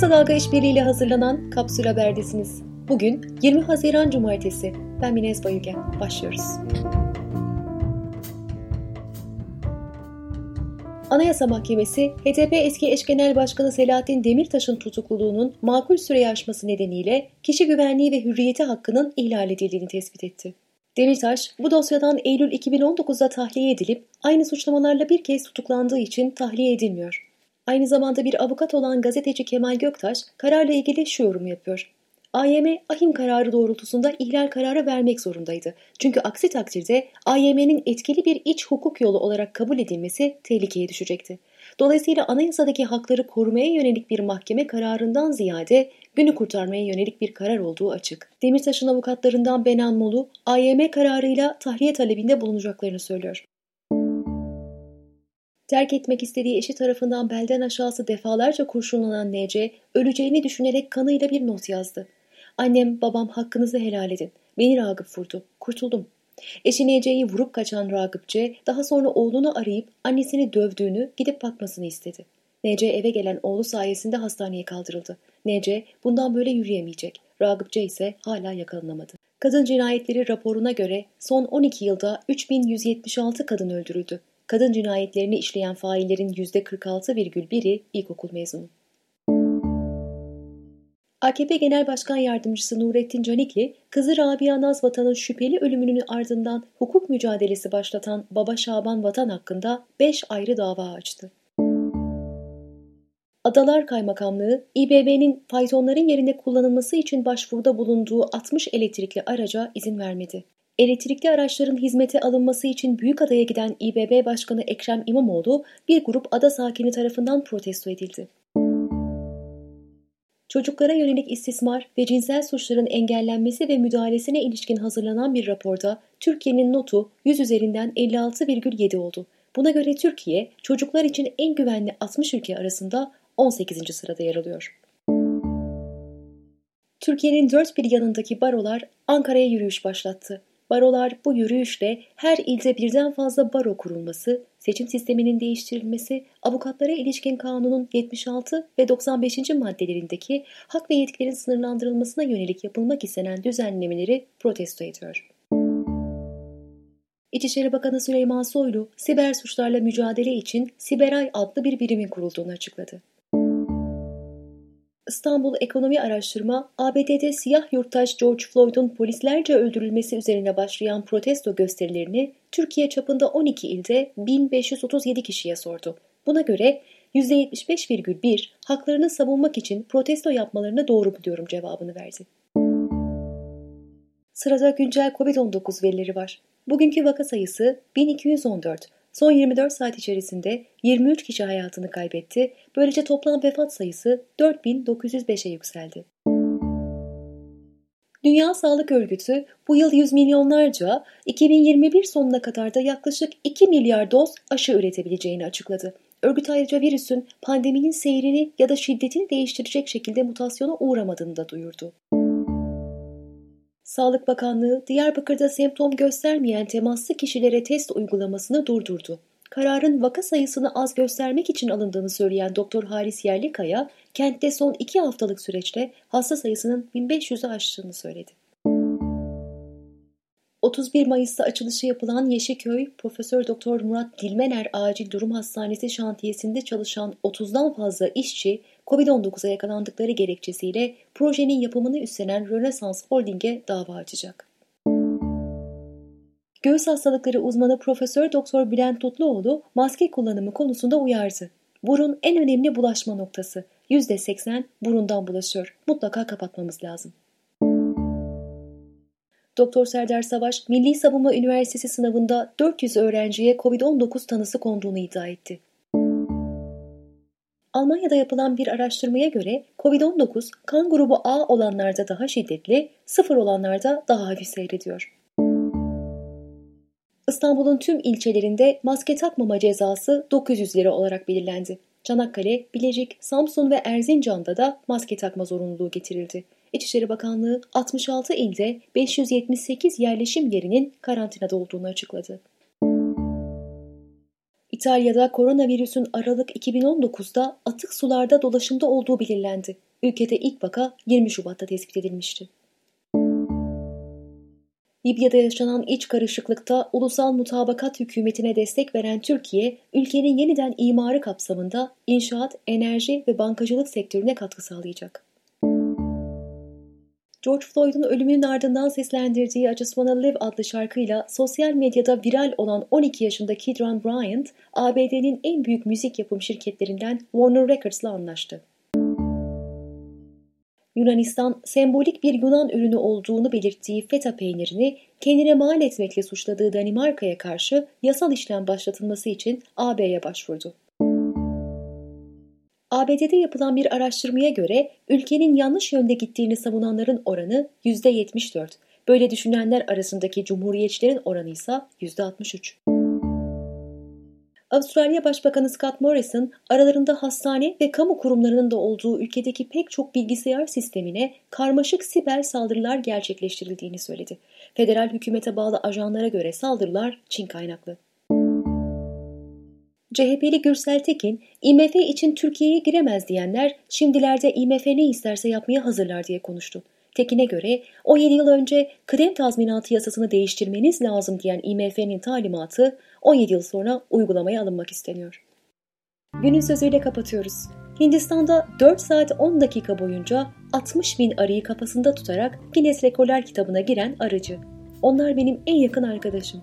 Kısa Dalga İşbirliği hazırlanan Kapsül Haber'desiniz. Bugün 20 Haziran Cumartesi. Ben Minez Bayülgen. Başlıyoruz. Anayasa Mahkemesi, HDP eski eş genel başkanı Selahattin Demirtaş'ın tutukluluğunun makul süreyi aşması nedeniyle kişi güvenliği ve hürriyeti hakkının ihlal edildiğini tespit etti. Demirtaş, bu dosyadan Eylül 2019'da tahliye edilip aynı suçlamalarla bir kez tutuklandığı için tahliye edilmiyor. Aynı zamanda bir avukat olan gazeteci Kemal Göktaş kararla ilgili şu yorumu yapıyor. AYM ahim kararı doğrultusunda ihlal kararı vermek zorundaydı. Çünkü aksi takdirde AYM'nin etkili bir iç hukuk yolu olarak kabul edilmesi tehlikeye düşecekti. Dolayısıyla anayasadaki hakları korumaya yönelik bir mahkeme kararından ziyade günü kurtarmaya yönelik bir karar olduğu açık. Demirtaş'ın avukatlarından Benan Molu, AYM kararıyla tahliye talebinde bulunacaklarını söylüyor. Terk etmek istediği eşi tarafından belden aşağısı defalarca kurşunlanan NC, öleceğini düşünerek kanıyla bir not yazdı. Annem, babam hakkınızı helal edin. Beni Ragıp vurdu. Kurtuldum. Eşi NC'yi vurup kaçan Ragıp C, daha sonra oğlunu arayıp annesini dövdüğünü gidip bakmasını istedi. NC eve gelen oğlu sayesinde hastaneye kaldırıldı. NC bundan böyle yürüyemeyecek. Ragıp C ise hala yakalanamadı. Kadın cinayetleri raporuna göre son 12 yılda 3176 kadın öldürüldü kadın cinayetlerini işleyen faillerin %46,1'i ilkokul mezunu. AKP Genel Başkan Yardımcısı Nurettin Canikli, kızı Rabia Nazvatan'ın şüpheli ölümünün ardından hukuk mücadelesi başlatan Baba Şaban Vatan hakkında 5 ayrı dava açtı. Adalar Kaymakamlığı, İBB'nin faytonların yerine kullanılması için başvuruda bulunduğu 60 elektrikli araca izin vermedi. Elektrikli araçların hizmete alınması için Büyükada'ya giden İBB Başkanı Ekrem İmamoğlu bir grup ada sakini tarafından protesto edildi. Çocuklara yönelik istismar ve cinsel suçların engellenmesi ve müdahalesine ilişkin hazırlanan bir raporda Türkiye'nin notu 100 üzerinden 56,7 oldu. Buna göre Türkiye çocuklar için en güvenli 60 ülke arasında 18. sırada yer alıyor. Türkiye'nin dört bir yanındaki barolar Ankara'ya yürüyüş başlattı. Barolar bu yürüyüşle her ilde birden fazla baro kurulması, seçim sisteminin değiştirilmesi, avukatlara ilişkin kanunun 76 ve 95. maddelerindeki hak ve yetkilerin sınırlandırılmasına yönelik yapılmak istenen düzenlemeleri protesto ediyor. İçişleri Bakanı Süleyman Soylu, siber suçlarla mücadele için Siberay adlı bir birimin kurulduğunu açıkladı. İstanbul Ekonomi Araştırma, ABD'de siyah yurttaş George Floyd'un polislerce öldürülmesi üzerine başlayan protesto gösterilerini Türkiye çapında 12 ilde 1537 kişiye sordu. Buna göre %75,1 haklarını savunmak için protesto yapmalarını doğru buluyorum cevabını verdi. Sırada güncel COVID-19 verileri var. Bugünkü vaka sayısı 1214, Son 24 saat içerisinde 23 kişi hayatını kaybetti. Böylece toplam vefat sayısı 4905'e yükseldi. Dünya Sağlık Örgütü bu yıl yüz milyonlarca, 2021 sonuna kadar da yaklaşık 2 milyar doz aşı üretebileceğini açıkladı. Örgüt ayrıca virüsün pandeminin seyrini ya da şiddetini değiştirecek şekilde mutasyona uğramadığını da duyurdu. Sağlık Bakanlığı Diyarbakır'da semptom göstermeyen temaslı kişilere test uygulamasını durdurdu. Kararın vaka sayısını az göstermek için alındığını söyleyen Doktor Haris Yerlikaya, kentte son iki haftalık süreçte hasta sayısının 1500'ü aştığını söyledi. 31 Mayıs'ta açılışı yapılan Yeşilköy Profesör Doktor Murat Dilmener Acil Durum Hastanesi şantiyesinde çalışan 30'dan fazla işçi Covid-19'a yakalandıkları gerekçesiyle projenin yapımını üstlenen Rönesans Holding'e dava açacak. Göğüs hastalıkları uzmanı Profesör Doktor Bülent Tutluoğlu maske kullanımı konusunda uyardı. Burun en önemli bulaşma noktası. %80 burundan bulaşıyor. Mutlaka kapatmamız lazım. Doktor Serdar Savaş, Milli Savunma Üniversitesi sınavında 400 öğrenciye COVID-19 tanısı konduğunu iddia etti. Almanya'da yapılan bir araştırmaya göre COVID-19 kan grubu A olanlarda daha şiddetli, sıfır olanlarda daha hafif seyrediyor. İstanbul'un tüm ilçelerinde maske takmama cezası 900 lira olarak belirlendi. Çanakkale, Bilecik, Samsun ve Erzincan'da da maske takma zorunluluğu getirildi. İçişleri Bakanlığı 66 ilde 578 yerleşim yerinin karantinada olduğunu açıkladı. İtalya'da koronavirüsün Aralık 2019'da atık sularda dolaşımda olduğu belirlendi. ülkede ilk vaka 20 Şubat'ta tespit edilmişti. Libya'da yaşanan iç karışıklıkta ulusal mutabakat hükümetine destek veren Türkiye, ülkenin yeniden imarı kapsamında inşaat, enerji ve bankacılık sektörüne katkı sağlayacak. George Floyd'un ölümünün ardından seslendirdiği I Just Wanna Live adlı şarkıyla sosyal medyada viral olan 12 yaşındaki Kidron Bryant, ABD'nin en büyük müzik yapım şirketlerinden Warner Records'la anlaştı. Yunanistan, sembolik bir Yunan ürünü olduğunu belirttiği feta peynirini kendine mal etmekle suçladığı Danimarka'ya karşı yasal işlem başlatılması için AB'ye başvurdu. ABD'de yapılan bir araştırmaya göre ülkenin yanlış yönde gittiğini savunanların oranı %74. Böyle düşünenler arasındaki cumhuriyetçilerin oranı ise %63. Avustralya Başbakanı Scott Morrison, aralarında hastane ve kamu kurumlarının da olduğu ülkedeki pek çok bilgisayar sistemine karmaşık siber saldırılar gerçekleştirildiğini söyledi. Federal hükümete bağlı ajanlara göre saldırılar Çin kaynaklı. CHP'li Gürsel Tekin, IMF için Türkiye'ye giremez diyenler şimdilerde IMF ne isterse yapmaya hazırlar diye konuştu. Tekin'e göre 17 yıl önce kıdem tazminatı yasasını değiştirmeniz lazım diyen IMF'nin talimatı 17 yıl sonra uygulamaya alınmak isteniyor. Günün sözüyle kapatıyoruz. Hindistan'da 4 saat 10 dakika boyunca 60 bin arıyı kafasında tutarak Guinness Rekorlar kitabına giren arıcı. Onlar benim en yakın arkadaşım.